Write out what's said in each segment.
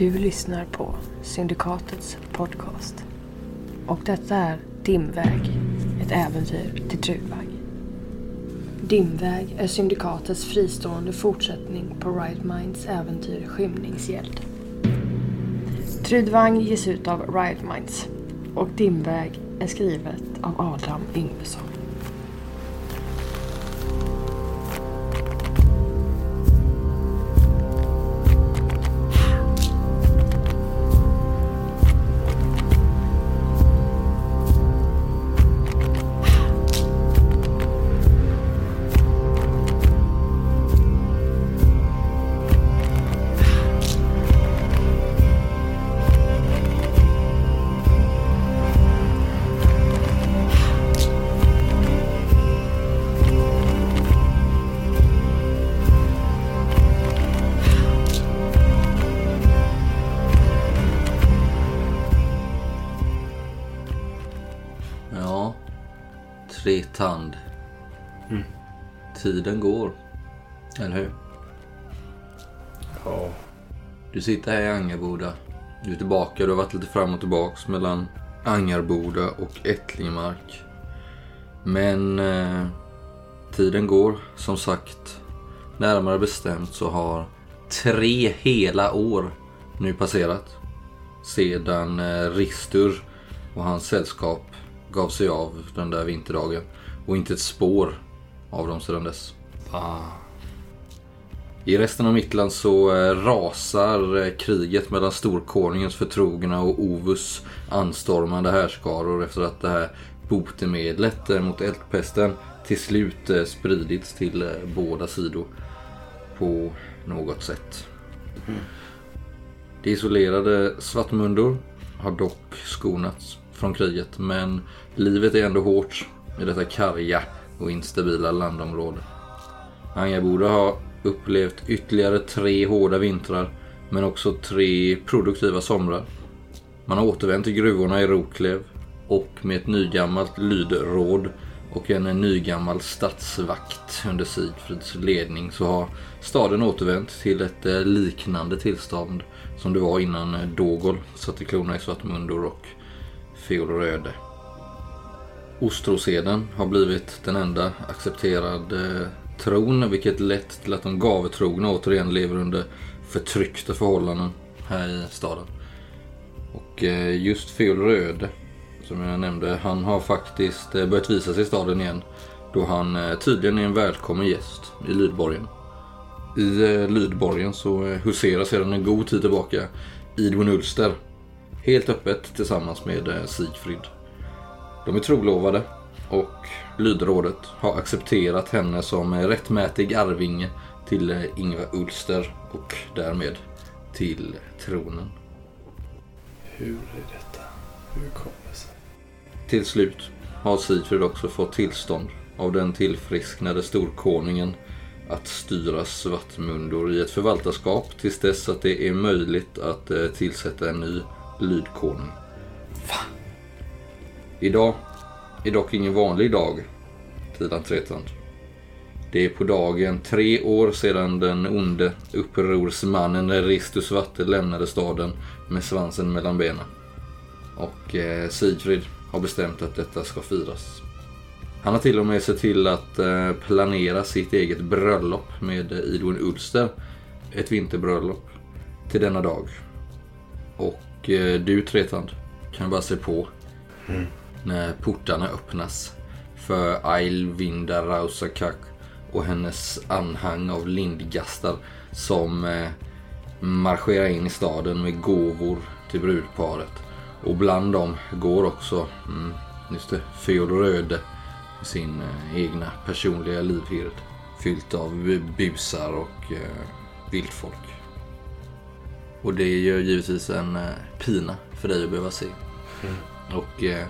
Du lyssnar på Syndikatets podcast. Och detta är Dimväg, ett äventyr till Trudvang. Dimväg är Syndikatets fristående fortsättning på Right Minds äventyr Skymningsgäld. Trudvang ges ut av Riot Minds och Dimväg är skrivet av Adam Yngvesson. Du sitter här i Angarboda. Du är tillbaka. Du har varit lite fram och tillbaks mellan Angarboda och Ättlingemark. Men eh, tiden går. Som sagt, närmare bestämt så har tre hela år nu passerat. Sedan eh, Ristur och hans sällskap gav sig av den där vinterdagen. Och inte ett spår av dem sedan dess. Fan. I resten av Mittland så eh, rasar eh, kriget mellan Storkonungens förtrogna och Ovus anstormande härskaror efter att det här botemedlet eh, mot eldpesten till slut spridits till båda sidor på något sätt. De isolerade Svartmundor har dock skonats från kriget men livet är ändå hårt i detta karga och instabila landområde. Angaboda har upplevt ytterligare tre hårda vintrar men också tre produktiva somrar. Man har återvänt till gruvorna i Roklev och med ett nygammalt lydråd och en nygammal stadsvakt under Sigfrids ledning så har staden återvänt till ett eh, liknande tillstånd som det var innan eh, Dogol satte klorna i Svartmundor och Fiolröde. Ostroseden har blivit den enda accepterade eh, tron vilket lett till att de gavetrogna återigen lever under förtryckta förhållanden här i staden. Och eh, just just Fiolröde som jag nämnde, han har faktiskt eh, börjat visa sig i staden igen då han eh, tydligen är en välkommen gäst i Lydborgen. I Lydborgen så huserar sedan en god tid tillbaka Idun Ulster helt öppet tillsammans med Sigfrid. De är trolovade och Lydrådet har accepterat henne som rättmätig arvinge till Ingvar Ulster och därmed till tronen. Hur är detta? Hur kommer det sig? Till slut har Sigfrid också fått tillstånd av den tillfrisknade storkonungen att styra Svartmundor i ett förvaltarskap tills dess att det är möjligt att eh, tillsätta en ny lydkonung. Idag är dock ingen vanlig dag, Tidan Tretand. Det är på dagen tre år sedan den onde upprorsmannen Ristus Vatte lämnade staden med svansen mellan benen. Och eh, Sigfrid har bestämt att detta ska firas. Han har till och med sett till att eh, planera sitt eget bröllop med eh, Idun Ulster. Ett vinterbröllop till denna dag. Och eh, du Tretand kan bara se på mm när portarna öppnas för Ailvinda Rausakak och hennes anhang av lindgastar som eh, marscherar in i staden med gåvor till brudparet. Och bland dem går också, mm, just det, Feodor Röde med sin eh, egna personliga livhird. Fyllt av bu- busar och eh, vildfolk. Och det gör givetvis en eh, pina för dig att behöva se. Och eh,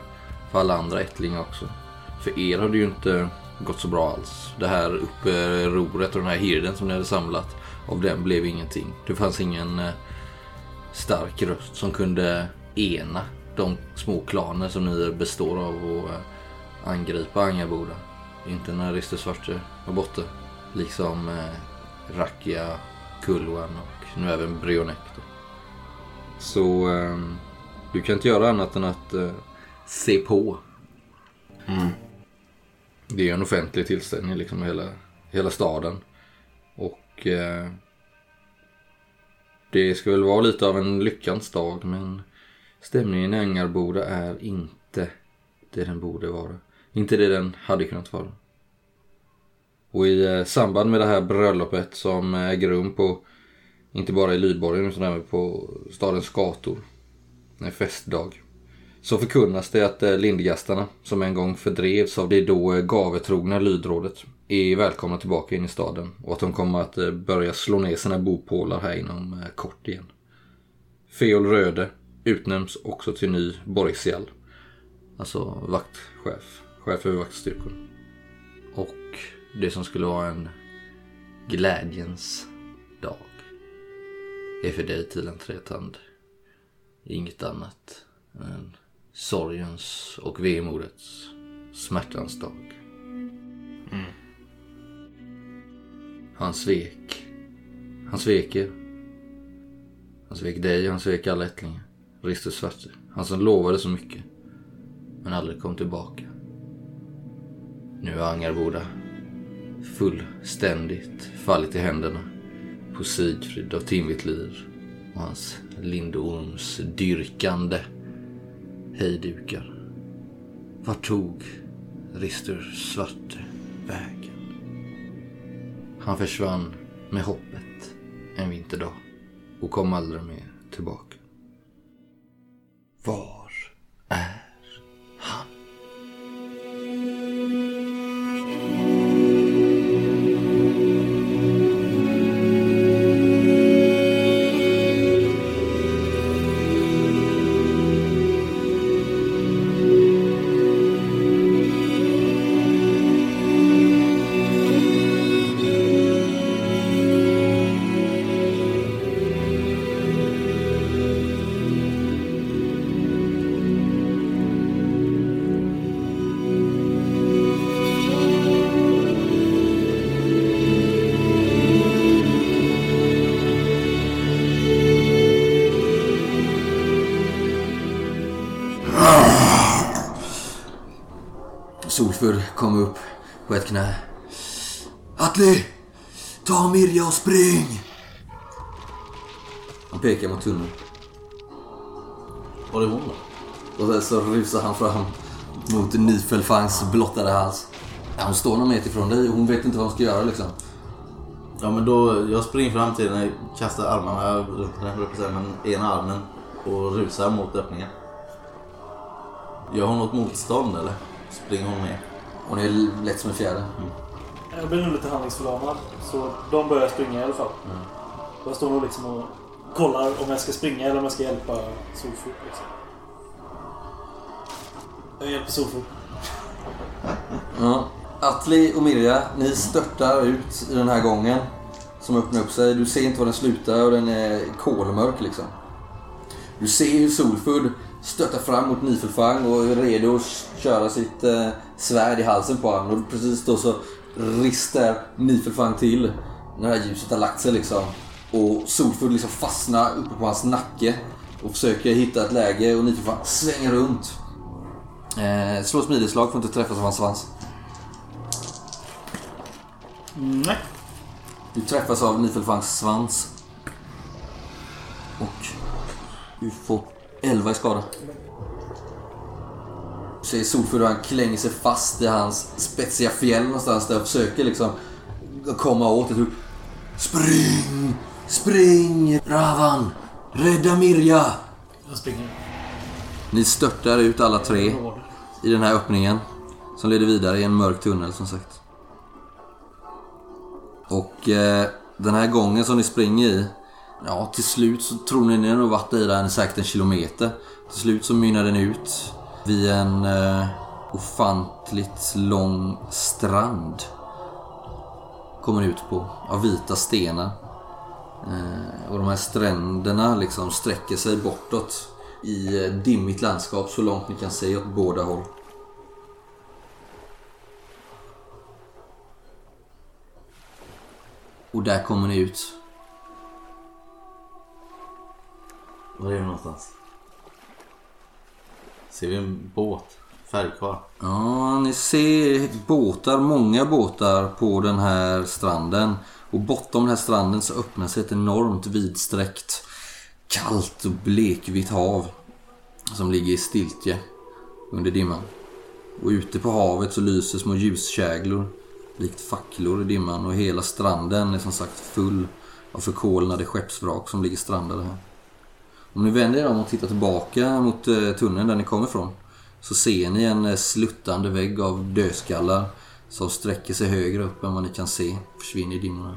för alla andra ättlingar också. För er har det ju inte gått så bra alls. Det här upproret och den här hirden som ni hade samlat. Av den blev ingenting. Det fanns ingen eh, stark röst som kunde ena de små klaner som ni består av och eh, angripa Angaboda. Inte när Rister Svarte var borta. Liksom eh, Rakia, Kulwan och nu även Brionek. då. Så eh, du kan inte göra annat än att eh, se på. Det är ju en offentlig tillställning liksom hela, hela staden. Och eh, det ska väl vara lite av en lyckans dag men stämningen i Angarboda är inte det den borde vara. Inte det den hade kunnat vara. Och i eh, samband med det här bröllopet som äger rum på, inte bara i Lydborgen utan även på stadens gator. En festdag. Så förkunnas det att eh, lindgastarna, som en gång fördrevs av det då eh, gavetrogna lydrådet, är välkomna tillbaka in i staden och att de kommer att eh, börja slå ner sina bopålar här inom kort igen. Feol Röde utnämns också till ny borgsial, Alltså vaktchef, chef över vaktstyrkor. Och det som skulle vara en glädjens dag är för dig Tilan Tretand inget annat än en sorgens och vemodets smärtans dag. Han svek. Han svek er. Han svek dig, han svek alla ättlingar. Ristus Svarte. Han som lovade så mycket. Men aldrig kom tillbaka. Nu är Angarboda fullständigt fallit i händerna på Sigfrid av Timvitlir och hans Lindorms dyrkande hejdukar. Vart tog Rister Svarte vägen? Han försvann med hoppet en vinterdag och kom aldrig mer tillbaka. Var så rusar han fram mot Nifelfangs blottade hals. Ja, hon står någon meter ifrån dig och hon vet inte vad hon ska göra liksom. Ja men då, jag springer fram till henne, kastar armarna runt henne, men ena armen och rusar mot öppningen. Gör hon något motstånd eller? Springer hon med? Hon är lätt som en fjäder. Jag blir nog lite handlingsförlamad. Så de börjar springa i alla fall. Och jag står nog liksom och kollar om jag ska springa eller om jag ska hjälpa Solfot. Liksom. Jag hjälper Solfot. Ja. Atli och Mirja, ni störtar ut i den här gången som öppnar upp sig. Du ser inte var den slutar och den är kolmörk liksom. Du ser hur Solfud stöttar fram mot Nifelfang och är redo att köra sitt eh, svärd i halsen på honom. Och precis då så rister Nifelfang till när det här ljuset har lagt sig liksom. Och Solfud liksom fastnar uppe på hans nacke och försöker hitta ett läge och Nifelfang svänger runt. Eh, slå smidigslag, får inte träffas av hans svans. Nej. Du träffas av Nifelfangs svans. Och du får 11 i skada. Du ser Solfur han klänger sig fast i hans spetsiga fjäll någonstans där och försöker liksom komma åt det. Spring! Spring! Ravan! Rädda Mirja! Jag springer. Ni störtar ut alla tre i den här öppningen som leder vidare i en mörk tunnel som sagt. Och eh, den här gången som ni springer i, ja till slut så tror ni ni har nog varit i den säkert en kilometer. Till slut så mynnar den ut vid en eh, ofantligt lång strand. Kommer ut på, av vita stenar. Eh, och de här stränderna liksom sträcker sig bortåt i eh, dimmigt landskap så långt ni kan se åt båda håll. Och där kommer ni ut. Var är vi någonstans? Ser vi en båt? Färgkvar? Ja, ni ser båtar, många båtar på den här stranden. Och bortom den här stranden så öppnar sig ett enormt vidsträckt, kallt och blekvitt hav. Som ligger i stiltje under dimman. Och ute på havet så lyser små ljuskäglor likt facklor i dimman. Och hela stranden är som sagt full av förkolnade skeppsvrak som ligger strandade här. Om ni vänder er om och tittar tillbaka mot eh, tunneln där ni kommer ifrån så ser ni en eh, sluttande vägg av dödskallar som sträcker sig högre upp än vad ni kan se. Försvinner i dimmorna.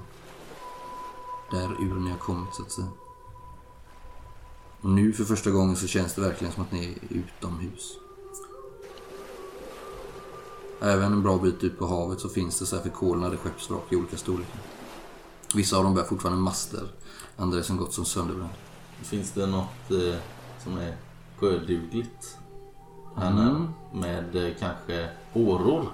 Där ur ni har kommit så att säga. Och nu för första gången så känns det verkligen som att ni är utomhus. Även en bra bit ut på havet så finns det så här förkolnade skeppsvrak i olika storlekar. Vissa av dem bär fortfarande master. Andra är som gott som sönderbrända. Finns det något eh, som är sjödugligt? Här Mm. Med eh, kanske åror?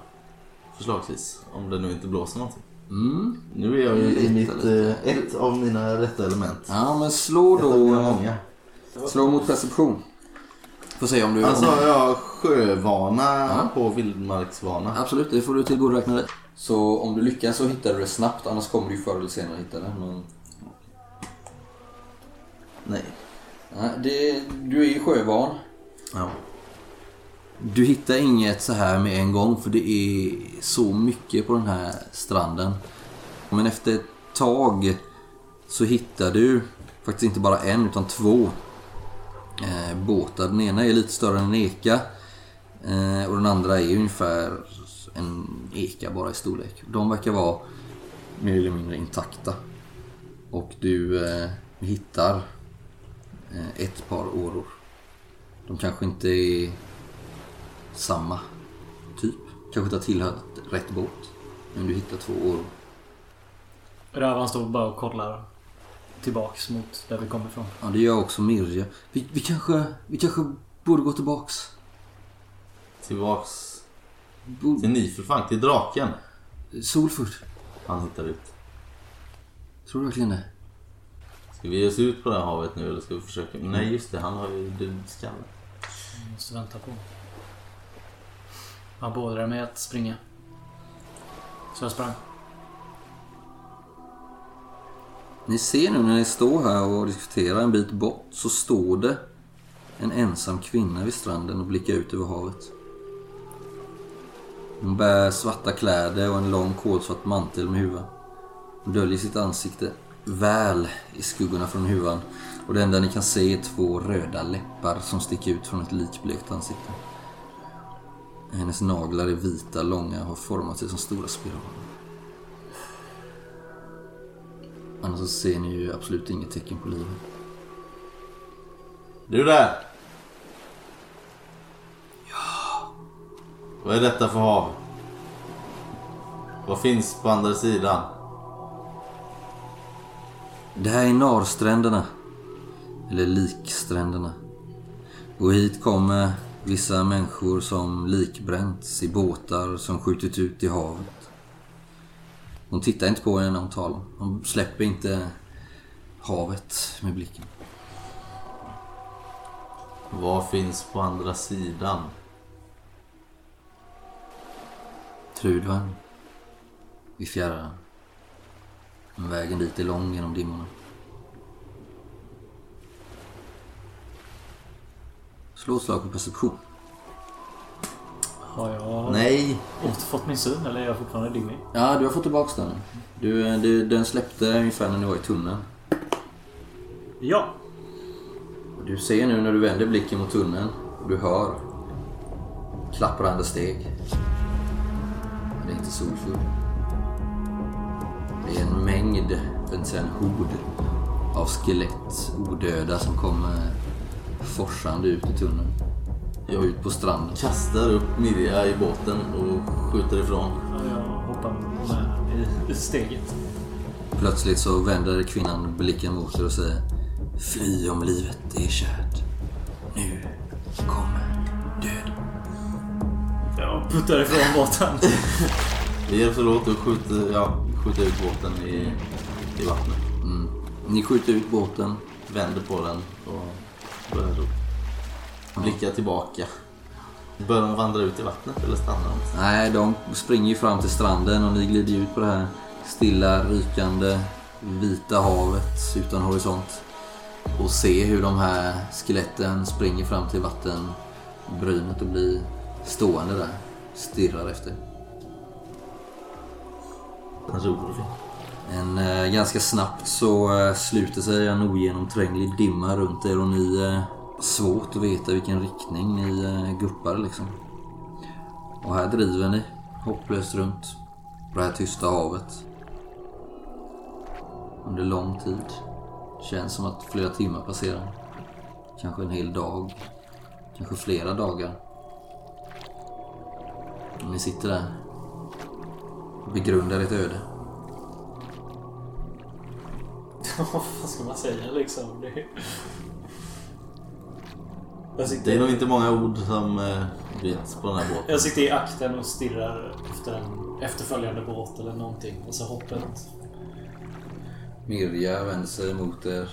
Förslagsvis. Om det nu inte blåser någonting. Mm. Nu är jag ju i mitt, eh, ett av mina rätta element. Ja men slå Ett av då. mina många. Slå mot perception. Får se om du... Alltså om... jag sjövana Ja. på vildmarksvana. Absolut, det får du tillgodoräkna dig. Så om du lyckas så hittar du det snabbt, annars kommer du ju förr eller senare hitta det. Men... Nej. Nej, det, du är ju sjövan. Ja. Du hittar inget så här med en gång för det är så mycket på den här stranden. Men efter ett tag så hittar du faktiskt inte bara en utan två eh, båtar. Den ena är lite större än en eka eh, och den andra är ungefär en eka bara i storlek. De verkar vara mer eller mindre intakta. Och du eh, hittar eh, ett par åror. De kanske inte är samma typ. Kanske inte har tillhört rätt båt. Men du hittar två åror. Rövan står bara och kollar tillbaks mot där vi kommer ifrån. Ja, det gör också Mirja. Vi, vi, kanske, vi kanske borde gå tillbaks. Tillbaks Bo, till ni för fan, till draken. Solfurt. Han hittar ut. Tror du verkligen det? Ska vi ge oss ut på det här havet nu eller ska vi försöka? Nej just det, han har ju dödskalle. Vi måste vänta på. Han beordrade mig att springa. Så jag sprang. Ni ser nu när ni står här och diskuterar en bit bort så står det en ensam kvinna vid stranden och blickar ut över havet. Hon bär svarta kläder och en lång kolsvart mantel med huva. Hon döljer sitt ansikte väl i skuggorna från huvan och det enda ni kan se är två röda läppar som sticker ut från ett likblekt ansikte. Hennes naglar är vita, långa och har format sig som stora spiraler. Annars så ser ni ju absolut inget tecken på liv. Du där! Ja. Vad är detta för hav? Vad finns på andra sidan? Det här är Narstränderna. Eller Likstränderna. Och hit kommer vissa människor som likbränts i båtar som skjutit ut i havet. De tittar inte på er när de talar. De släpper inte havet med blicken. Vad finns på andra sidan? Trudvagn. Vid fjärran. Men vägen dit är lång genom dimmorna. Slå slag på perception. Har jag Nej! återfått min syn eller är jag fortfarande dimmig? Ja, du har fått tillbaks den. Du, du, den släppte ungefär när ni var i tunneln. Ja. Du ser nu när du vänder blicken mot tunneln och du hör klapprande steg. Men det är inte solfull. Det är en mängd, för att säga en hord, av skelett, odöda som kommer forsande ut i tunneln. Och ut på stranden. Kastar upp Mirja i båten och skjuter ifrån. Ja, Jag hoppar med i, i steget. Plötsligt så vänder kvinnan blicken mot er och säger Fly om livet är kärt. Nu kommer död. Jag puttar ifrån båten. Vi hjälps åt och skjuter, ja, skjuter ut båten i, i vattnet. Mm. Ni skjuter ut båten. Vänder på den och Börjar ro. Blickar tillbaka. Börjar de vandra ut i vattnet eller stannar de? Nej, de springer ju fram till stranden och ni glider ut på det här stilla, rykande, vita havet utan horisont. Och ser hur de här skeletten springer fram till vattenbrynet och blir stående där. Stirrar efter. En, eh, ganska snabbt så eh, sluter sig en ogenomtränglig dimma runt er och ni eh, svårt att veta vilken riktning ni eh, guppar liksom. Och här driver ni hopplöst runt på det här tysta havet. Under lång tid. Känns som att flera timmar passerar. Kanske en hel dag. Kanske flera dagar. Och ni sitter där och begrundar ert öde. Vad ska man säga liksom? Det... Jag Det är sitter, nog inte många ord som eh, vet på den här båten. jag sitter i akten och stirrar efter en efterföljande båt eller någonting. Alltså hoppet. Mirja vänder sig mot er.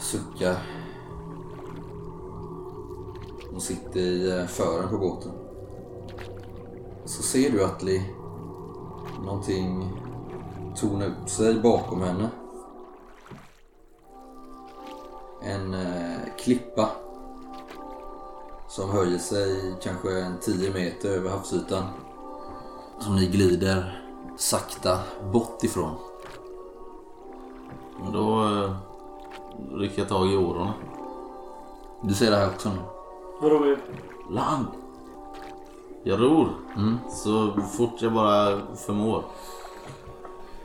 Suckar. Hon sitter i eh, fören på båten. Så ser du Atli någonting torna upp sig bakom henne. En eh, klippa som höjer sig kanske en 10 meter över havsytan. Som ni glider sakta bort ifrån. Men då eh, rycker jag tag i årorna. Du ser det här också nu? Vadå? är- Land! Jag ror. Mm. Så fort jag bara förmår.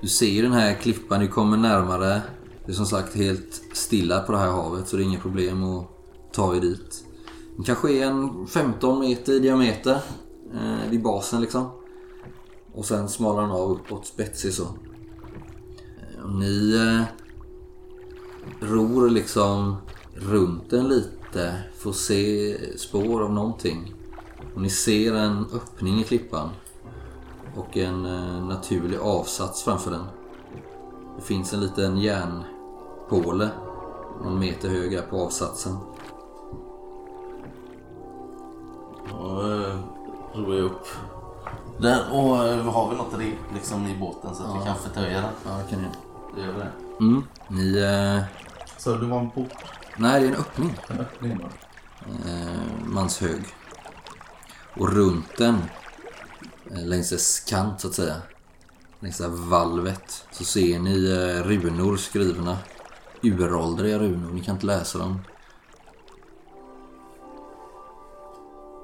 Du ser den här klippan, du kommer närmare. Det är som sagt helt stilla på det här havet så det är inga problem att ta er dit. Den kanske är en 15 meter i diameter eh, vid basen liksom. Och sen smalar den av uppåt spetsig så. Eh, ni eh, ror liksom runt den lite, får se spår av någonting. Och ni ser en öppning i klippan och en eh, naturlig avsats framför den. Det finns en liten järn järnpåle någon meter hög här på avsatsen. Då eh, ror jag upp. Där, och eh, har vi något rep liksom i båten så att vi kan förtöja den? Ja, det kan ni Det gör vi det. Mm. Ni... Eh, Så det var en port? nej, det är en öppning. En öppning bara. Eh, manshög. Och runt den, eh, längs dess kant så att säga, längs det här valvet, så ser ni eh, runor skrivna. Uråldriga runor, ni kan inte läsa dem.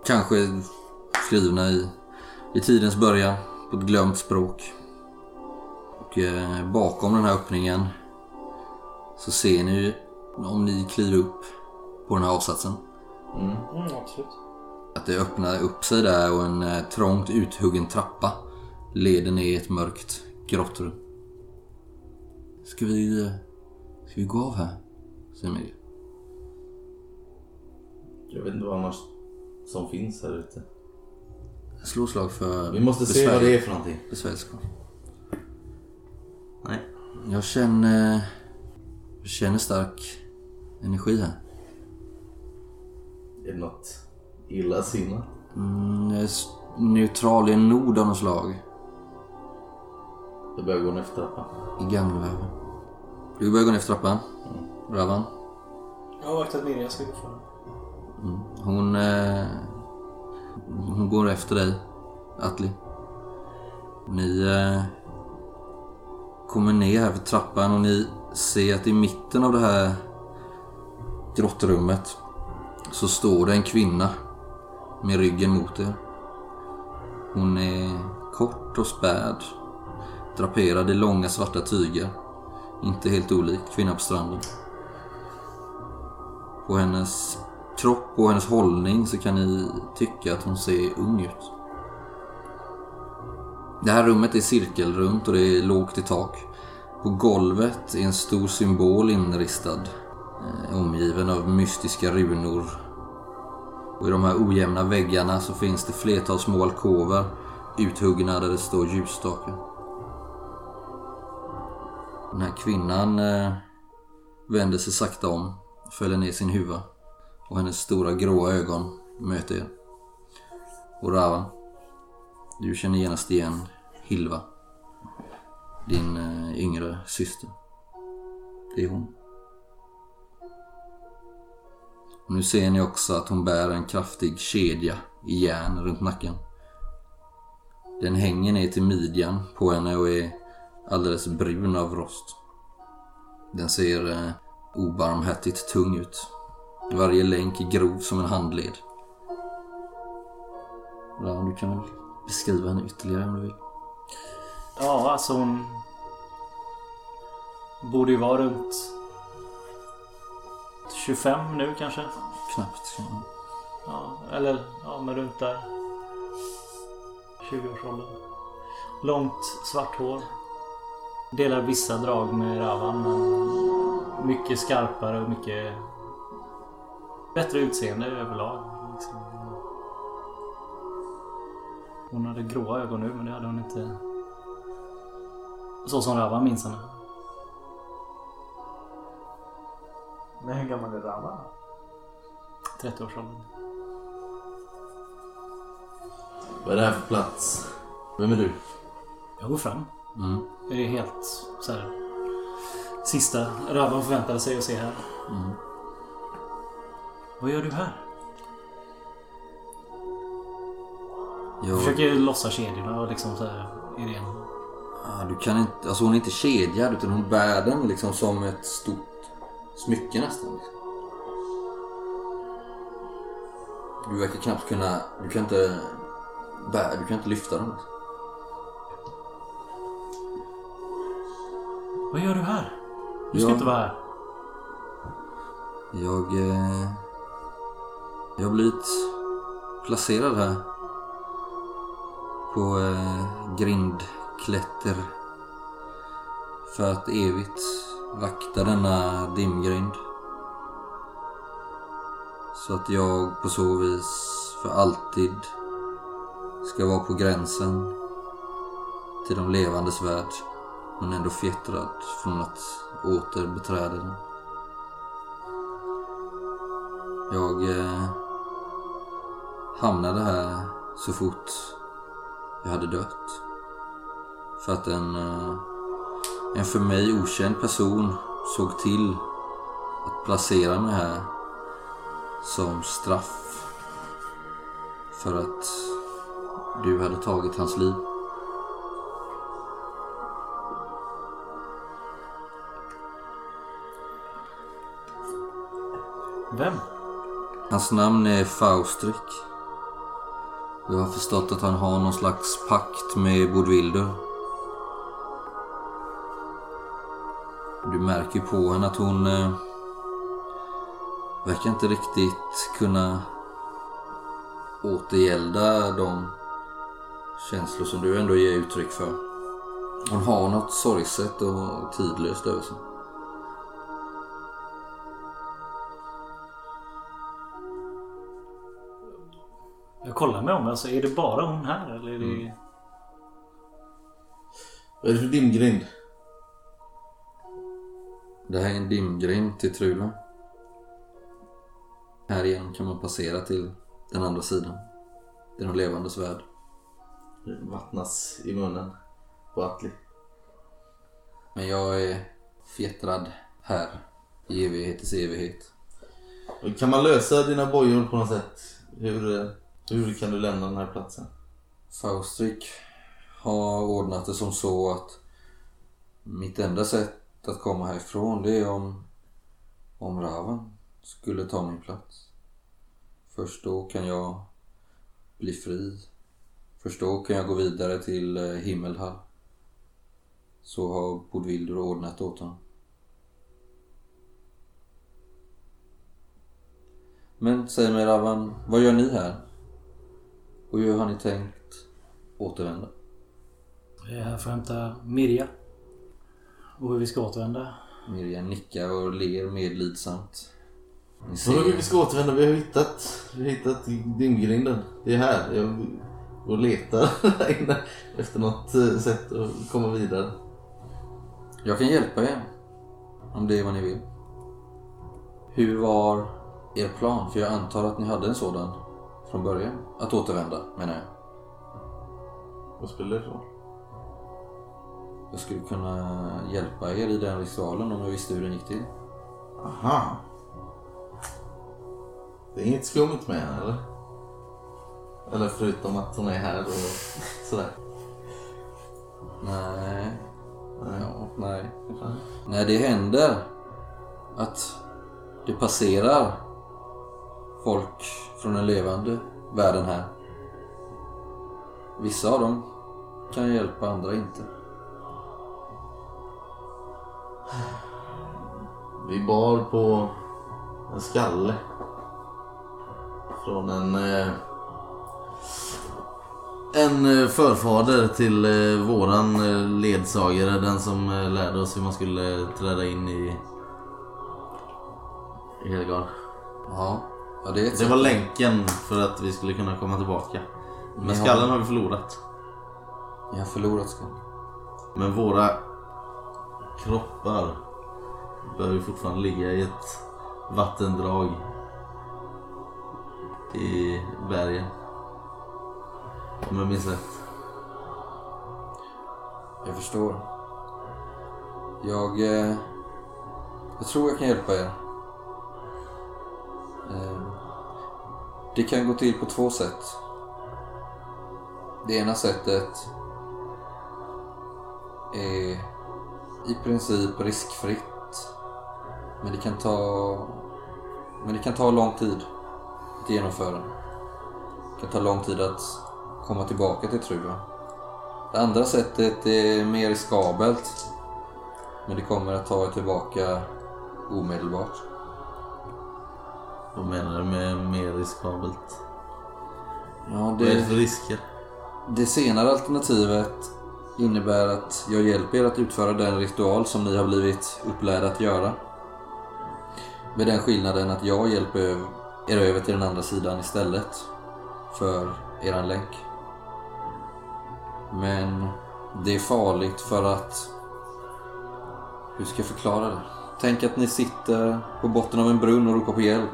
Kanske skrivna i, i tidens början, på ett glömt språk. Och eh, bakom den här öppningen så ser ni ju, om ni kliver upp på den här avsatsen, Mm, absolut. att det öppnar upp sig där och en eh, trångt uthuggen trappa leder ner i ett mörkt grått rum. Ska vi... Ska vi gå av här? Säger Mirja. Jag vet inte vad annars som finns här ute. Slå slag för... Vi måste se vad det är för någonting. Besvärjelseslag. Nej. Jag känner... Jag känner stark energi här. Är det något illasinnat? Mm, neutral i en nod av något slag. Jag börjar gå ner för trappan. I gammelväven. Du börjar gå ner för trappan. Ravan. Jag har vaktat Mirja, ska gå före. Hon... Eh, hon går efter dig, Atli. Ni eh, kommer ner här för trappan och ni ser att i mitten av det här grottrummet så står det en kvinna med ryggen mot er. Hon är kort och späd, draperad i långa svarta tyger. Inte helt olik kvinnan på stranden. På hennes kropp och hennes hållning så kan ni tycka att hon ser ung ut. Det här rummet är cirkelrunt och det är lågt i tak. På golvet är en stor symbol inristad. Eh, omgiven av mystiska runor. Och i de här ojämna väggarna så finns det flertal små alkover uthuggna där det står ljusstakar. Den här kvinnan eh, vänder sig sakta om fäller ner sin huva och hennes stora gråa ögon möter er. Och Ravan, du känner genast igen Hilva. Din eh, yngre syster. Det är hon. Och nu ser ni också att hon bär en kraftig kedja i järn runt nacken. Den hänger ner till midjan på henne och är alldeles brun av rost. Den ser eh, obarmhärtigt tung ut. Varje länk är grov som en handled. Ja, du kan väl beskriva henne ytterligare om du vill. Ja, alltså hon... Borde ju vara runt 25 nu kanske. Knappt. man- Ja, eller ja, men runt där. 20-årsåldern. Långt svart hår. Delar vissa drag med Ravan men mycket skarpare och mycket bättre utseende överlag. Liksom. Hon hade gråa ögon nu men det hade hon inte så som Ravan minns henne. Men hur gammal är Rava? 30-årsåldern. Vad är det här för plats? Vem är du? Jag går fram. Mm. Det är helt så här. Sista Ravan förväntade sig att se här. Mm. Vad gör du här? Jag försöker lossa kedjorna och liksom så här idén. ja, du kan inte, alltså hon är inte kedjad utan hon bär den liksom som ett stort smycke nästan. Liksom. Du verkar knappt kunna, du kan inte bära, du kan inte lyfta den. Liksom. Vad gör du här? Du ska Ja. inte vara här. Jag... Eh, jag har blivit placerad här. På eh, grindklätter. För att evigt vakta denna dimgrind. Så att jag på så vis för alltid ska vara på gränsen till de levandes värld. Men ändå fjättrad från att åter beträda den. Jag eh, hamnade här så fort jag hade dött. För att en, eh, en för mig okänd person såg till att placera mig här som straff för att du hade tagit hans liv. Vem? Hans namn är Faustrik. Jag har förstått att han har någon slags pakt med Bodvilder. Du märker ju på henne att hon eh, verkar inte riktigt kunna återgälda de känslor som du ändå ger uttryck för. Hon har något sorgset och tidlöst över sig. Jag kollar mig om. Alltså, är det bara hon här eller är det... Vad är det för dimgrind? Det här är en dimgrind till Trula. Här igen kan man passera till den andra sidan. Det är de levandes värld. Det vattnas i munnen på Atli. Men jag är fjättrad här i evighet. Och Kan man lösa dina bojor på något sätt? Hur, hur kan du lämna den här platsen? Faustrik har ordnat det som så att mitt enda sätt att komma härifrån det är om, om Ravan skulle ta min plats. Först då kan jag bli fri. Först då kan jag gå vidare till eh, Himmelhall. Så har Bodvildur ordnat åt honom. Men säg mig Ravan, vad gör ni här? Och hur har ni tänkt återvända? Jag är här för att hämta Mirja. Och hur vi ska återvända. Miriam nickar och ler medlidsamt. Ni Så då vi ser, ska återvända. Vi har hittat, vi har hittat dimgrinden. Det är här. Jag går och letar efter något eh, sätt att komma vidare. jag kan hjälpa er. Om det är vad ni vill. Hur var er plan? För jag antar att ni hade en sådan från början. Att återvända, menar jag. Vad spelar det för roll? Jag skulle kunna hjälpa er i den ritualen om jag visste hur den gick till. Aha. Det är inget skumt med henne eller? Eller förutom att hon är här och sådär. Nej. Nej. Ja, nej. Nej, det händer att det passerar folk från den levande världen här. Vissa av dem kan hjälpa, andra inte. Vi bar på en skalle. Från en... Eh, en eh, förfader till eh, våran ledsagare. Den som lärde oss hur man skulle träda in i... i Helgard. Ja, ja det Det var länken för att vi skulle kunna komma tillbaka. Men skallen har vi förlorat. Ni har förlorat skallen. Men våra kroppar bör ju fortfarande ligga i ett vattendrag i bergen. Om jag minns rätt. Jag förstår. Jag... Eh, jag tror jag kan hjälpa er. Eh, det kan gå till på två sätt. Det ena sättet är i princip riskfritt. Men det kan ta... Men det kan ta lång tid att genomföra. Det kan ta lång tid att komma tillbaka till Truva. Det andra sättet är mer riskabelt. Men det kommer att ta er tillbaka omedelbart. Vad menar du med mer riskabelt? Ja, Vad är det för risker? Det senare alternativet innebär att jag hjälper er att utföra den ritual som ni har blivit upplärda att göra. Med den skillnaden att jag hjälper er över till den andra sidan istället för eran länk. Men det är farligt för att... Hur ska jag förklara det? Tänk att ni sitter på botten av en brunn och ropar på hjälp.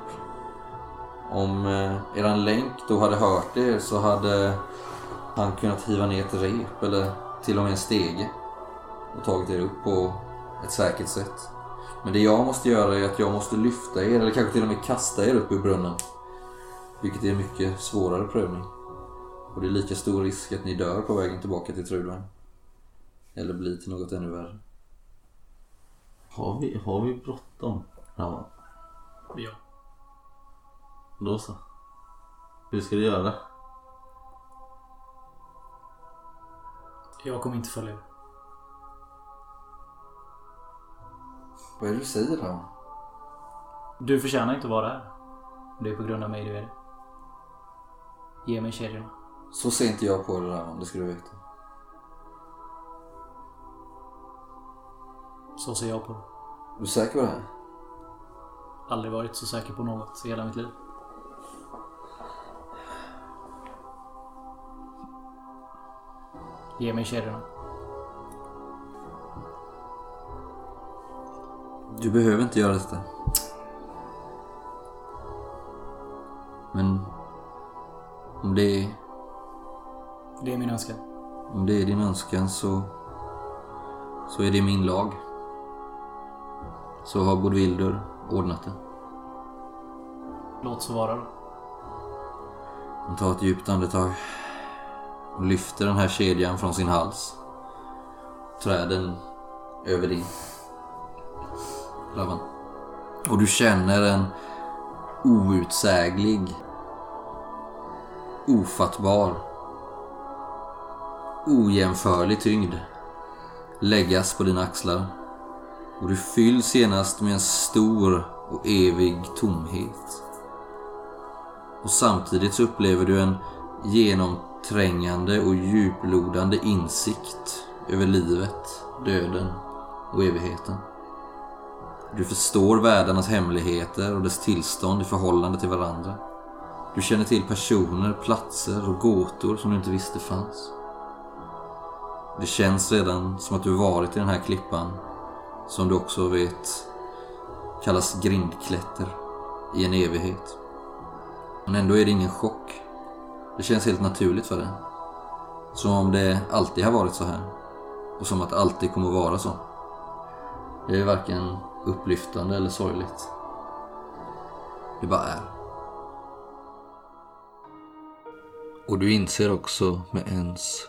Om eh, eran länk då hade hört er så hade han kunnat hiva ner ett rep eller till och med en stege och tagit er upp på ett säkert sätt. Men det jag måste göra är att jag måste lyfta er eller kanske till och med kasta er upp ur brunnen. Vilket är en mycket svårare prövning. Och det är lika stor risk att ni dör på vägen tillbaka till Trudvang. Eller blir till något ännu värre. Har vi, har vi bråttom? Ja. Ja. Då så. Hur ska du göra? Jag kommer inte följa er. Vad är det du säger då? Du förtjänar inte att vara här. Det är på grund av mig du är det. Ge mig kedjorna. Så ser inte jag på det där, det ska du veta. Så ser jag på det. Är du säker på det här? Aldrig varit så säker på något i hela mitt liv. Ge mig kedjorna. Du behöver inte göra detta. Men om det är, Det är min önskan. om det är din önskan så, så är det min lag. Så har Bodvildur ordnat det. Låt så vara då. Han tar ett djupt andetag och lyfter den här kedjan från sin hals. Träden över din. Lavan. Och du känner en outsäglig, ofattbar, ojämförlig tyngd läggas på dina axlar. Och du fylls genast med en stor och evig tomhet. Och samtidigt så upplever du en genomträngande och djuplodande insikt över livet, döden och evigheten. Du förstår världarnas hemligheter och dess tillstånd i förhållande till varandra. Du känner till personer, platser och gåtor som du inte visste fanns. Det känns redan som att du varit i den här klippan som du också vet kallas grindklätter i en evighet. Men ändå är det ingen chock. Det känns helt naturligt för det. Som om det alltid har varit så här. Och som att det alltid kommer att vara så. Det är varken upplyftande eller sorgligt. Det bara är. Och du inser också med ens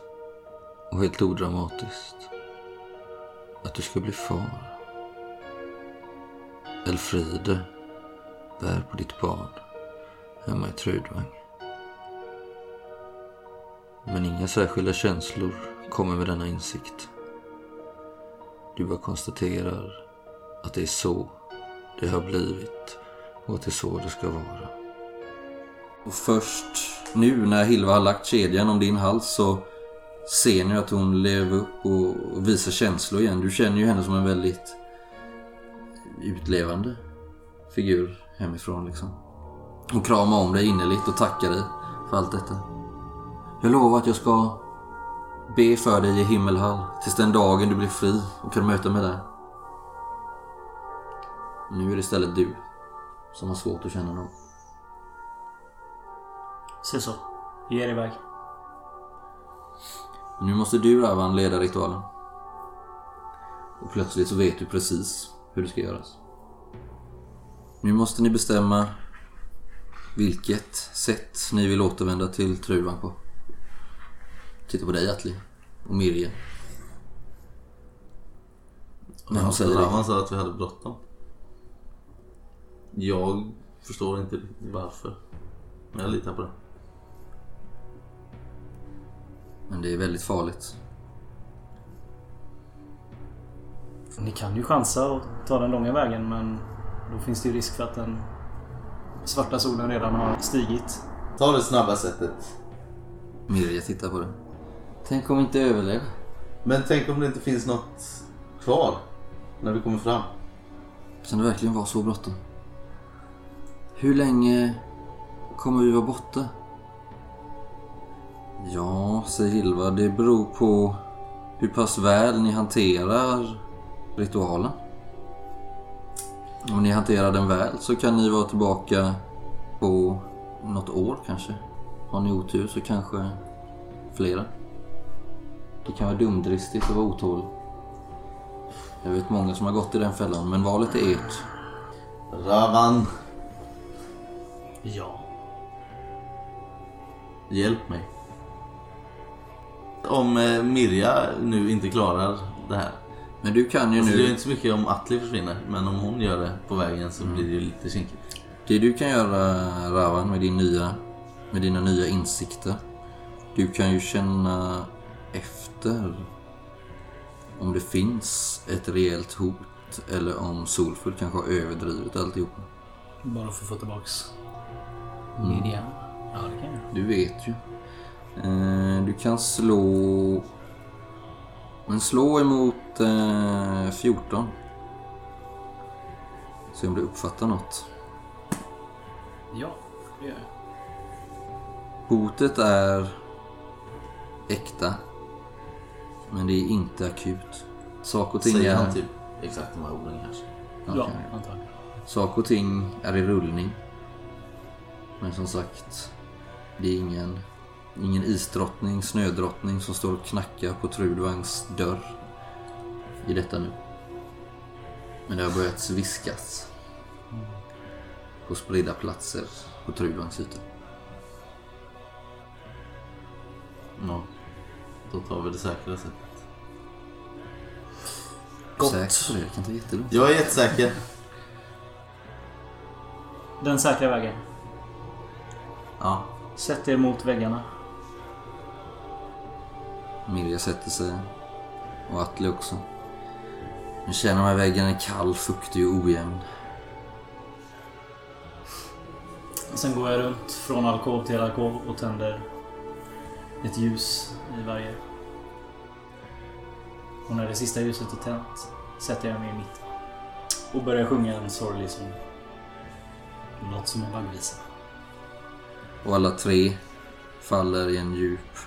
och helt odramatiskt att du ska bli far. Elfride bär på ditt barn hemma i Trudvang. Men inga särskilda känslor kommer med denna insikt. Du bara konstaterar att det är så det har blivit och att det är så det ska vara. Och först nu när Hilva har lagt kedjan om din hals så ser ni att hon lever upp och visar känslor igen. Du känner ju henne som en väldigt utlevande figur hemifrån liksom. Hon kramar om dig innerligt och tackar dig för allt detta. Jag lovar att jag ska be för dig i himmelhall tills den dagen du blir fri och kan möta mig där. Nu är det istället du som har svårt att känna något. Se så. Ge er iväg. Nu måste du Ravan leda ritualen. Och plötsligt så vet du precis hur det ska göras. Nu måste ni bestämma vilket sätt ni vill återvända till Trudvang på. Titta på dig Atli. Och Mirja. När hon säger det. Ravan sa att vi hade bråttom. Jag förstår inte varför. Men jag litar på det. Men det är väldigt farligt. Ni kan ju chansa och ta den långa vägen men då finns det ju risk för att den svarta solen redan har stigit. Ta det snabba sättet. Mirja tittar på det. Tänk om vi inte överlever. Men tänk om det inte finns något kvar när vi kommer fram. Kan det verkligen vara så bråttom? Hur länge kommer vi vara borta? Ja, säger Hilva, det beror på hur pass väl ni hanterar ritualen. Om ni hanterar den väl så kan ni vara tillbaka på något år kanske. Har ni otur så kanske flera. Det kan vara dumdristigt att vara otålig. Jag vet många som har gått i den fällan, men valet är ert. Ravan, Ja. hjälp mig. Om eh, Mirja nu inte klarar det här. Men du kan ju Alltså, det är nu... inte så mycket om Atli försvinner, men om hon gör det på vägen så blir det ju lite kinkigt. Det du kan göra Ravan med, din nya, med dina nya insikter. Du kan ju känna efter om det finns ett rejält hot eller om Solfull kanske har överdrivit alltihopa. Bara för att få tillbaks Lydia. Ja, det kan jag. Du vet ju. Eh, du kan slå... Men slå emot eh, 14. Se om du uppfattar något. Ja, det gör jag. Hotet är äkta. Men det är inte akut. Sak och ting Säger är... han typ exakt de här orden kanske? Ja, antagligen. Sak och ting är i rullning. Men som sagt, det är ingen, ingen isdrottning, snödrottning som står och knackar på Trudvangs dörr i detta nu. Men det har börjat viskas på spridda platser på Trudvangs yta. Ja. Då tar vi det säkra sättet. Gott. Säker på det? Det kan ta jättelångt. Jag är jättesäker. Den säkra vägen. Ja. Sätt er mot väggarna. Mirja sätter sig. Och Atle också. Men känner de här väggarna är kall, fuktig och ojämn. Sen går jag runt från alkov till alkov och tänder ett ljus i varje. Och när det sista ljuset är tänt sätter jag mig i mitten. Och börjar sjunga en sorglig sång. Något som en vaggvisa. Och alla tre faller i en djup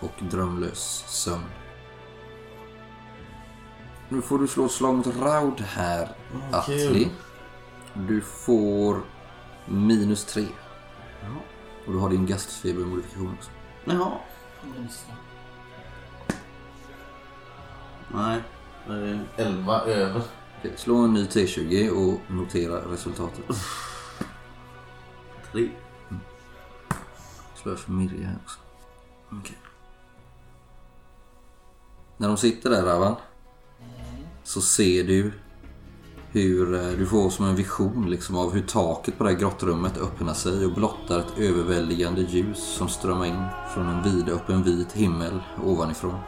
och drömlös sömn. Nu får du slå ett slag mot Raud här, Vad Atli. Du får minus tre. Och du har din gastfebermodifikation också. Jaha. Nej. det är 11 över. Okej, slå en ny T20 och notera resultatet. 3. Slår jag för Mirja här också. Okej. När de sitter där Ravan så ser du hur eh, du får som en vision liksom av hur taket på det här grottrummet öppnar sig och blottar ett överväldigande ljus som strömmar in från en vidöppen vit himmel ovanifrån.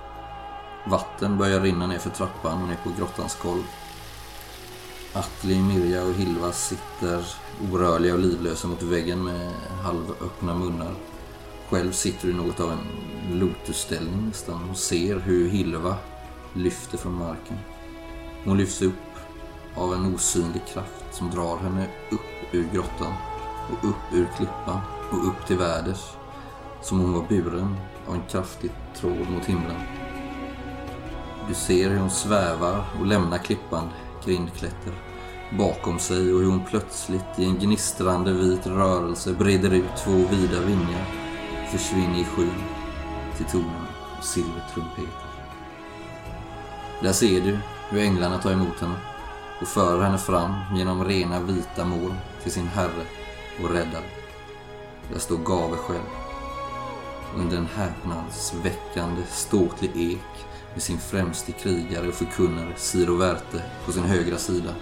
Vatten börjar rinna ner för trappan ner på grottans golv. Atli, Mirja och Hilva sitter orörliga och livlösa mot väggen med halvöppna munnar. Själv sitter du i något av en lotusställning nästan och ser hur Hilva lyfter från marken. Hon lyfts upp av en osynlig kraft som drar henne upp ur grottan och upp ur klippan och upp till väders som hon var buren av en kraftig tråd mot himlen. Du ser hur hon svävar och lämnar klippan grindklätter bakom sig och hur hon plötsligt i en gnistrande vit rörelse breder ut två vida vingar och försvinner i skyn till tonen av silvertrumpeter. Där ser du hur änglarna tar emot henne och för henne fram genom rena vita moln till sin herre och räddare. Där står Gave själv under en häpnadsväckande ståtlig ek med sin främste krigare och förkunnare Siro Verte på sin högra sida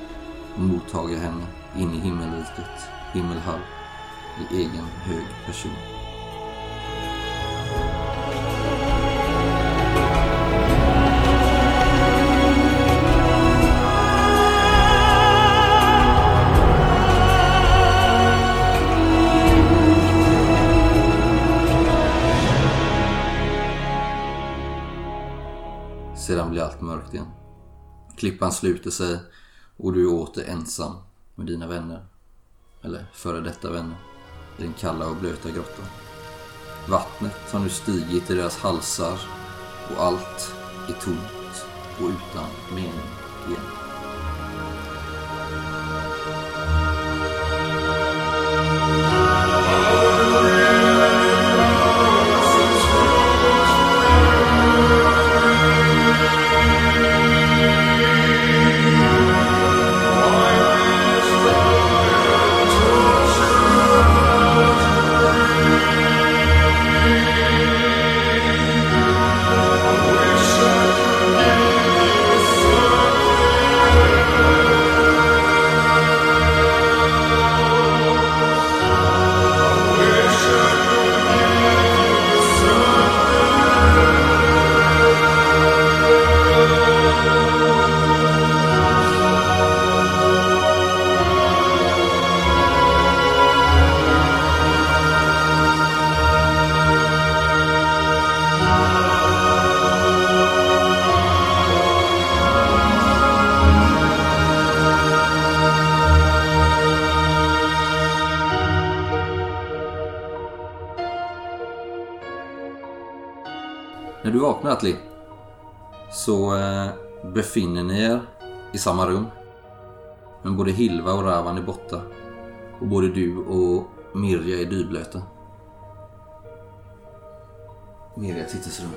och mottaga henne in i himmelriket, himmelhall, i egen hög person. Klippan sluter sig och du är åter ensam med dina vänner. Eller före detta vänner. I den kalla och blöta grottan. Vattnet har nu stigit i deras halsar och allt är tomt och utan mening igen. Hilva och Ravan är borta. Och både du och Mirja är dyblöta. Mirja tittar sig runt.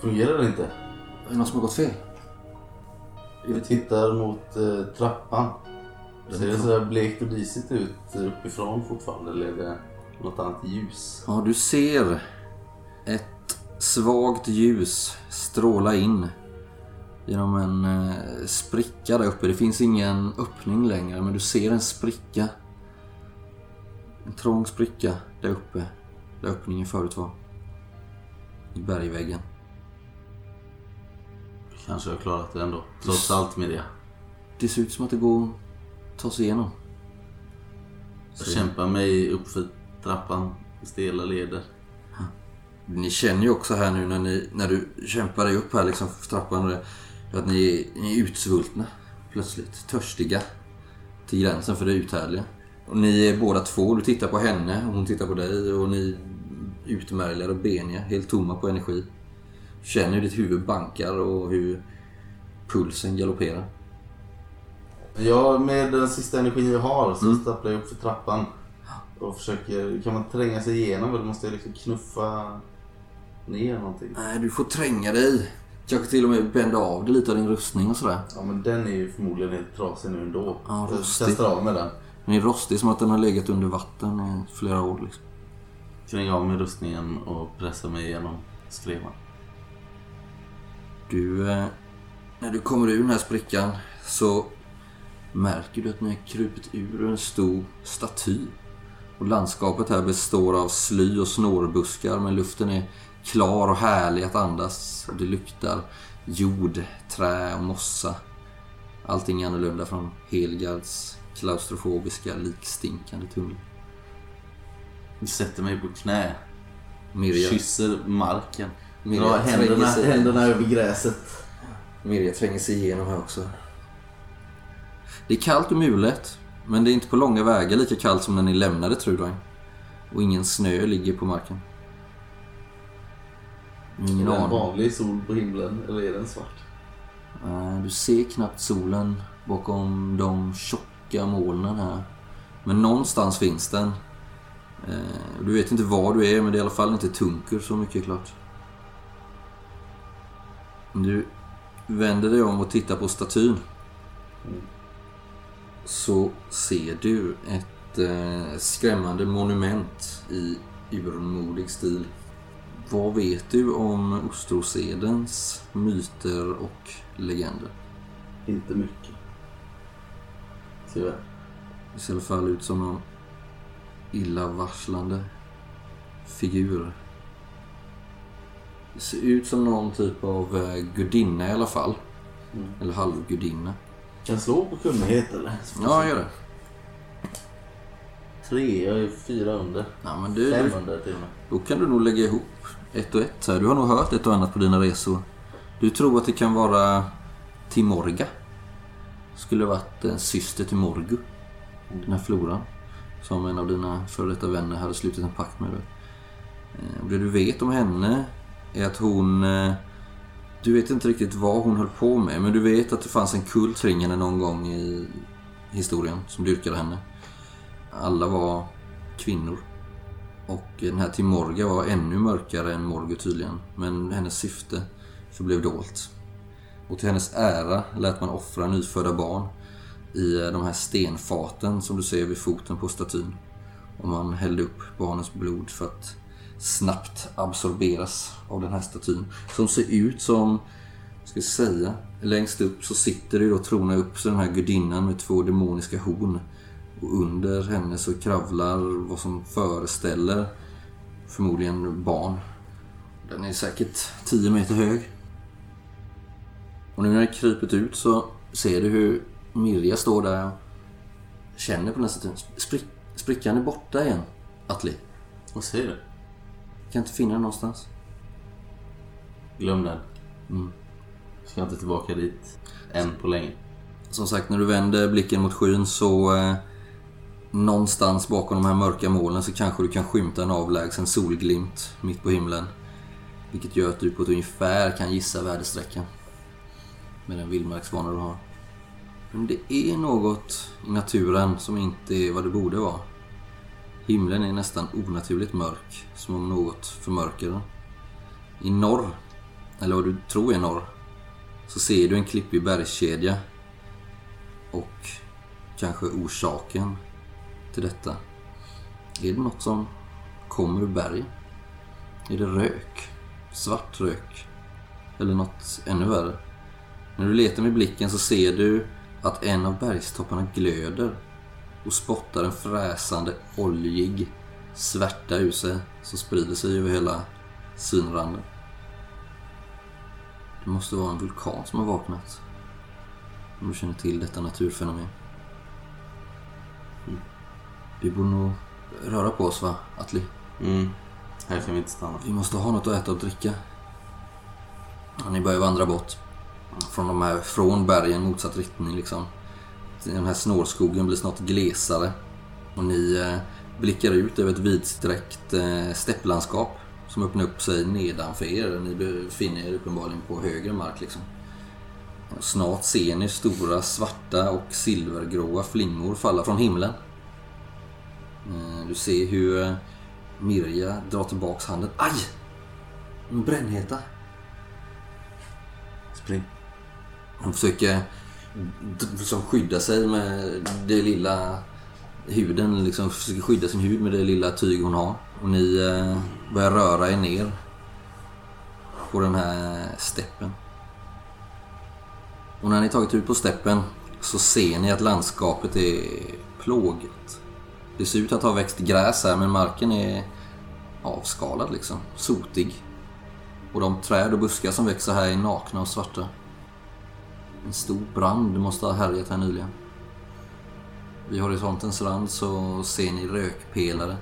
Fungerar det inte? är det något som har gått fel? Jag tittar mot eh, trappan. Ser det sådär blekt och disigt ut uppifrån fortfarande eller är det något annat ljus? Ja, du ser ett svagt ljus stråla in genom en eh, spricka där uppe. Det finns ingen öppning längre, men du ser en spricka. En trång spricka där uppe, där öppningen förut var. I bergväggen. Kanske har jag klarat det ändå. Trots allt med det. Det ser ut som att det går att ta sig igenom. Jag kämpar mig upp för trappan i stela leder. Ni känner ju också här nu när, ni, när du kämpar dig upp här liksom för trappan och det, att ni, ni är utsvultna plötsligt. Törstiga till gränsen för det uthärdliga. Och ni är båda två, du tittar på henne och hon tittar på dig och ni är utmärglade och beniga, helt tomma på energi. Du känner hur ditt huvud bankar och hur pulsen galopperar. Ja, med den sista energin jag har så Mm. stapplar jag upp för trappan. Och försöker... Kan man tränga sig igenom eller måste jag liksom knuffa ner någonting? Nej, du får tränga dig. Kanske till och med bända av dig lite av din rustning och sådär. Ja, men den är ju förmodligen helt trasig nu ändå. Ja, jag rostig. testar av med den. Den är rostig som att den har legat under vatten i flera år liksom. Kränga av med rustningen och pressa mig igenom skrevan. Du, eh, när du kommer ur den här sprickan så märker du att ni har krupit ur en stor staty. Och landskapet här består av sly och snårbuskar men luften är klar och härlig att andas. Och det luktar jord, trä och mossa. Allting är annorlunda från Helgards klaustrofobiska likstinkande tunnel. Jag sätter mig på knä. Mirja, Kysser marken. Mirja Drar händerna, händerna över gräset. Mirja tränger sig igenom här också. Det är kallt och mulet, men det är inte på långa vägar lika kallt som när ni lämnade Trudvang. Och ingen snö ligger på marken. Är Ingen det en vanlig sol på himlen eller är den svart? Nej, Du ser knappt solen bakom de tjocka molnen här. Men någonstans finns den. Eh, Du vet inte var du är, men det är i alla fall inte Tunkur, så mycket är klart. Du vänder dig om och tittar på statyn. Så ser du ett eh, skrämmande monument i urmodig stil. Vad vet du om Ostrosedens myter och legender? Inte mycket. Tyvärr. Det ser i alla fall ut som en illavarslande figur. Det ser ut som någon typ av eh, gudinna i alla fall. Mm. Eller halvgudinna. Kan slå på kunnighet eller? Ja, gör det. Tre, jag är fyra under. Ja, men du, Fem under till och med. Då kan du nog lägga ihop ett och ett här. Du har nog hört ett och annat på dina resor. Du tror att det kan vara Timorga. Skulle varit en syster till Morgu. Den här floran. Som en av dina före detta vänner hade slutit en pakt med. Eh, och det du vet om henne är att hon... Eh, du vet inte riktigt vad hon höll på med. Men du vet att det fanns en kult kring henne någon gång i historien som dyrkade henne. Alla var kvinnor. Och den här Timorga var ännu mörkare än Morgu tydligen. Men hennes syfte förblev dolt. Och till hennes ära lät man offra nyfödda barn i eh, de här stenfaten som du ser vid foten på statyn. Och man hällde upp barnens blod för att snabbt absorberas av den här statyn. Som ser ut som, ska jag säga, längst upp så sitter det ju då trona upp så den här gudinnan med två demoniska horn. Och under henne så kravlar vad som föreställer förmodligen barn. Den är säkert 10 meter hög. Och nu när det krypit ut så ser du hur Mirja står där och känner på statyn. Sprick, sprickan är borta igen, Atli. Vad säger du? Kan inte finna den någonstans. Glöm den. Mm. Ska inte tillbaka dit än på länge. Som sagt, när du vänder blicken mot skyn så eh, någonstans bakom de här mörka molnen så kanske du kan skymta en avlägsen solglimt mitt på himlen. Vilket gör att du på ett ungefär kan gissa väderstrecken. Med den vildmarksvana du har. Men det är något i naturen som inte är vad det borde vara. Himlen är nästan onaturligt mörk, som om något förmörkar den. I norr, eller vad du tror är norr, så ser du en klippig bergskedja och kanske orsaken till detta. Är det något som kommer ur bergen? Är det rök? Svart rök? Eller något ännu värre? När du letar med blicken så ser du att en av bergstopparna glöder och spottar en fräsande, oljig svärta ur sig som sprider sig över hela synranden. Det måste vara en vulkan som har vaknat. Om du känner till detta naturfenomen. Vi borde nog röra på oss va, Atli? Mm. Här kan vi inte stanna. Vi måste ha något att äta och dricka. Ja, ni börjar vandra bort. Från, de här, från bergen motsatt riktning liksom. Den här snårskogen blir snart glesare. Och ni eh, blickar ut över ett vidsträckt eh, stepplandskap som öppnar upp sig nedanför er. Ni befinner er uppenbarligen på högre mark liksom. Snart ser ni stora svarta och silvergråa flingor falla från himlen. Eh, Du ser hur eh, Mirja drar tillbaks handen. Aj! En brännheta. Spring. Hon försöker liksom skydda sig med det lilla huden. Liksom försöker skydda sin hud med det lilla tyg hon har. Och ni eh, börjar röra er ner på den här steppen. Och när ni tagit ut på steppen så ser ni att landskapet är plågat. Det ser ut att ha växt gräs här men marken är avskalad liksom. Sotig. Och de träd och buskar som växer här är nakna och svarta. En stor brand måste ha härjat här nyligen. Vid horisontens rand så ser ni rökpelare.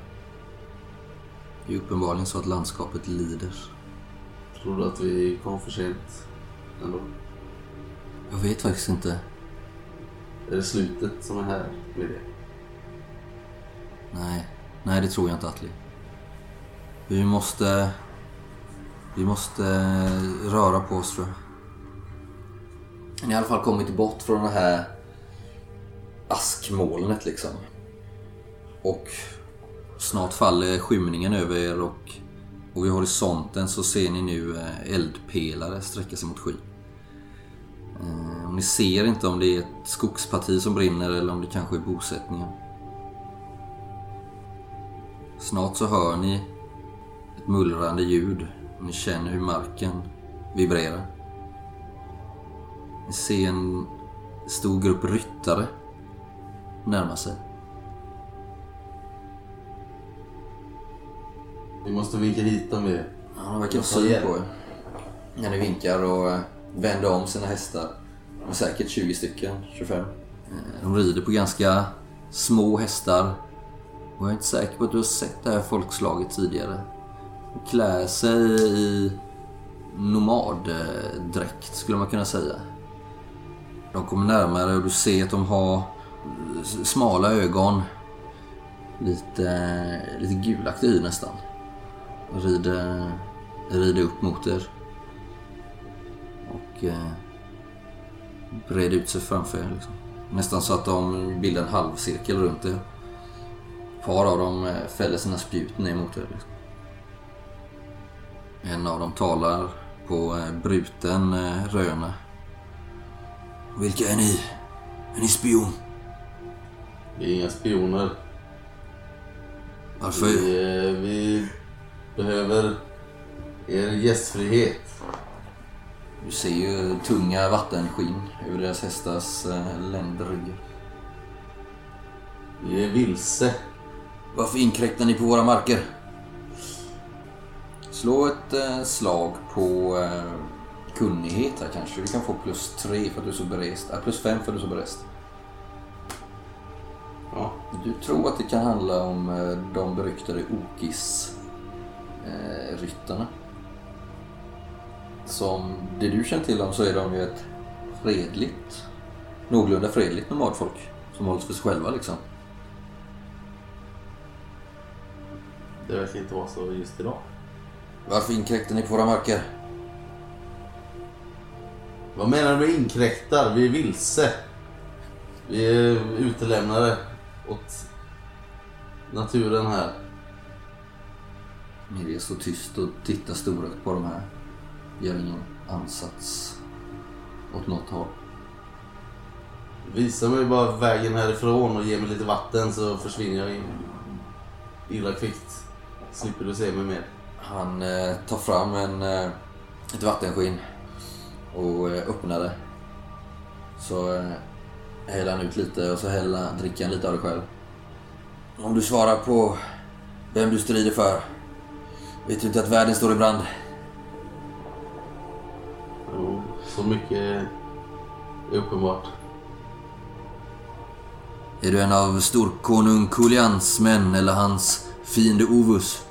Det är uppenbarligen så att landskapet lider. Tror du att vi kom för sent ändå? Jag vet faktiskt inte. Är det slutet som är här med det? Nej, nej det tror jag inte Atli. Vi måste... Vi måste eh, röra på oss tror jag. Ni har i alla fall kommit bort från det här askmolnet liksom. Och snart faller skymningen över er och, och vid horisonten så ser ni nu eh, eldpelare sträcka sig mot skyn. Eh, och ni ser inte om det är ett skogsparti som brinner eller om det kanske är bosättningen. Snart så hör ni ett mullrande ljud och ni känner hur marken vibrerar. Ni ser en stor grupp ryttare närma sig. Vi måste vinka hit dem med Ja, de verkar ha syn på er. När ni vinkar och eh, vänder om sina hästar. De är säkert 20 stycken, 25. Eh, De rider på ganska små hästar. Och jag är inte säker på att du har sett det här folkslaget tidigare. De klär sig i nomaddräkt skulle man kunna säga. De kommer närmare och du ser att de har smala ögon. Lite, lite gulaktig hy nästan. Och rider, rider upp mot er. Och eh, breder ut sig framför er. Liksom. Nästan så att de bildar en halvcirkel runt er. Par av dem eh, fäller sina spjut ner mot er. Liksom. En av dem talar på eh, bruten eh, röna. Vilka är ni? Är ni spion? Vi är inga spioner. Varför? Vi, vi behöver er gästfrihet. Du ser ju tunga vattenskinn över deras hästars ländryggar. Vi är vilse. Varför inkräktar ni på våra marker? Slå ett eh, slag på eh, kunnighet här kanske. Du kan få plus tre för att du är så berest. Äh, plus fem för att du är så berest. Ja. Du tror att det kan handla om eh, de beryktade Okis-ryttarna. Som det du känner till om så är de ju ett fredligt, någorlunda fredligt nomadfolk. Som hålls för sig själva liksom. Det verkar inte vara så just idag. Varför inkräktar ni på våra marker? Vad menar du med inkräktar? Vi är vilse. Vi är utelämnade åt naturen här. Mirja står tyst och tittar storögt på de här. Gör ingen ansats åt något håll. Visa mig bara vägen härifrån och ge mig lite vatten så försvinner jag in illa kvickt. Slipper du se mig mer. Han eh, tar fram en, eh, ett vattenskinn och eh, öppnar det. Så eh, häller han ut lite och så häller, dricker han lite av det själv. Om du svarar på vem du strider för. Vet du inte att världen står i brand? Jo, så mycket är uppenbart. Är du en av storkonung Kulians män eller hans fiende Ovus?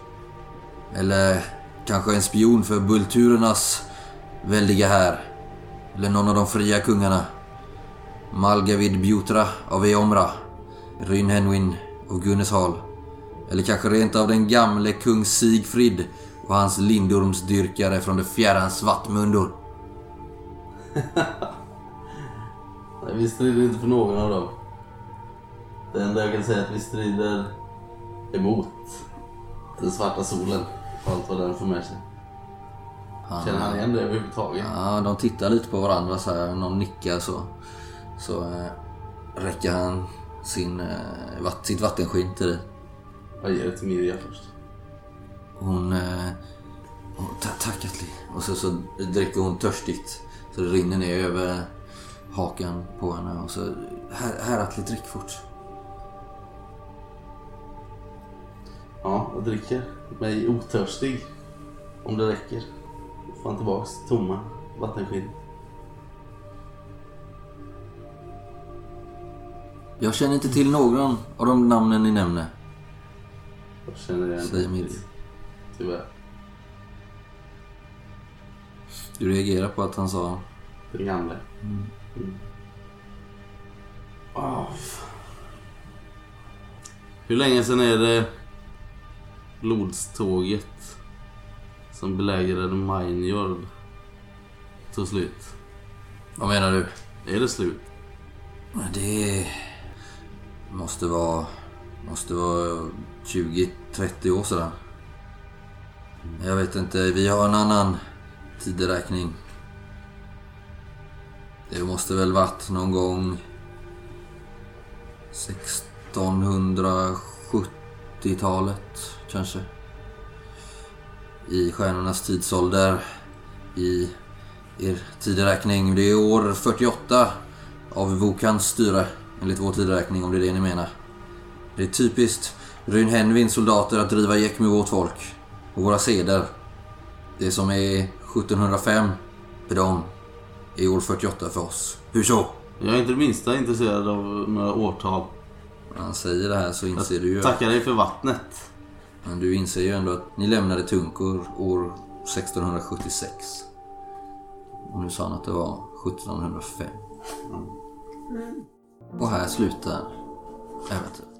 Eller kanske en spion för Bulturernas väldiga här? Eller någon av de fria kungarna? Malgavid Bjutra av Eomra? Rynhenwin av Gunneshal? Eller kanske rent av den gamle kung Sigfrid och hans lindormsdyrkare från det fjärran Svartmundor? Nej, vi strider inte för någon av dem. Det enda jag kan säga är att vi strider emot den svarta solen allt vad den för med sig. Känner han igen det överhuvudtaget? Ja, de tittar lite på varandra så här. Någon nickar så. Så eh, räcker han sin, eh, vatt, sitt vattenskinn till dig. Jag ger det till Mirja först. Hon... Eh, hon ta, tack Atli. Och så, så dricker hon törstigt. Så det rinner ner över hakan på henne. Och så... Här, här Atli, drick fort. Ja, jag dricker mig otörstig. Om det räcker. Får han tillbaks tomma vattenskinn. Jag känner inte till någon av de namnen ni nämner. Jag känner igen Säger Mirja. Tyvärr. Du reagerar på att han sa... Den gamle. Mm. Ah, fan. Hur länge sedan är det blodståget som belägrade Mainjord tog slut? Vad menar du? Är det slut? Det måste vara, måste vara 20-30 år sedan. Jag vet inte, vi har en annan tideräkning. Det måste väl varit någon gång 1670-talet kanske. I stjärnornas tidsålder. I er tideräkning. Det är år 48 av Vokans styre, enligt vår tideräkning om det är det ni menar. Det är typiskt Ryn Henvins soldater att driva gäck med vårt folk och våra seder. Det som är 1705 för dem är år 48 för oss. Hur så? Jag är inte det minsta intresserad av några årtal. När han säger det här så inser du ju... Tackar dig för vattnet. Men du inser ju ändå att ni lämnade Tunkor år 1676. Och nu sa han att det var 1705. Och här slutar äventyret.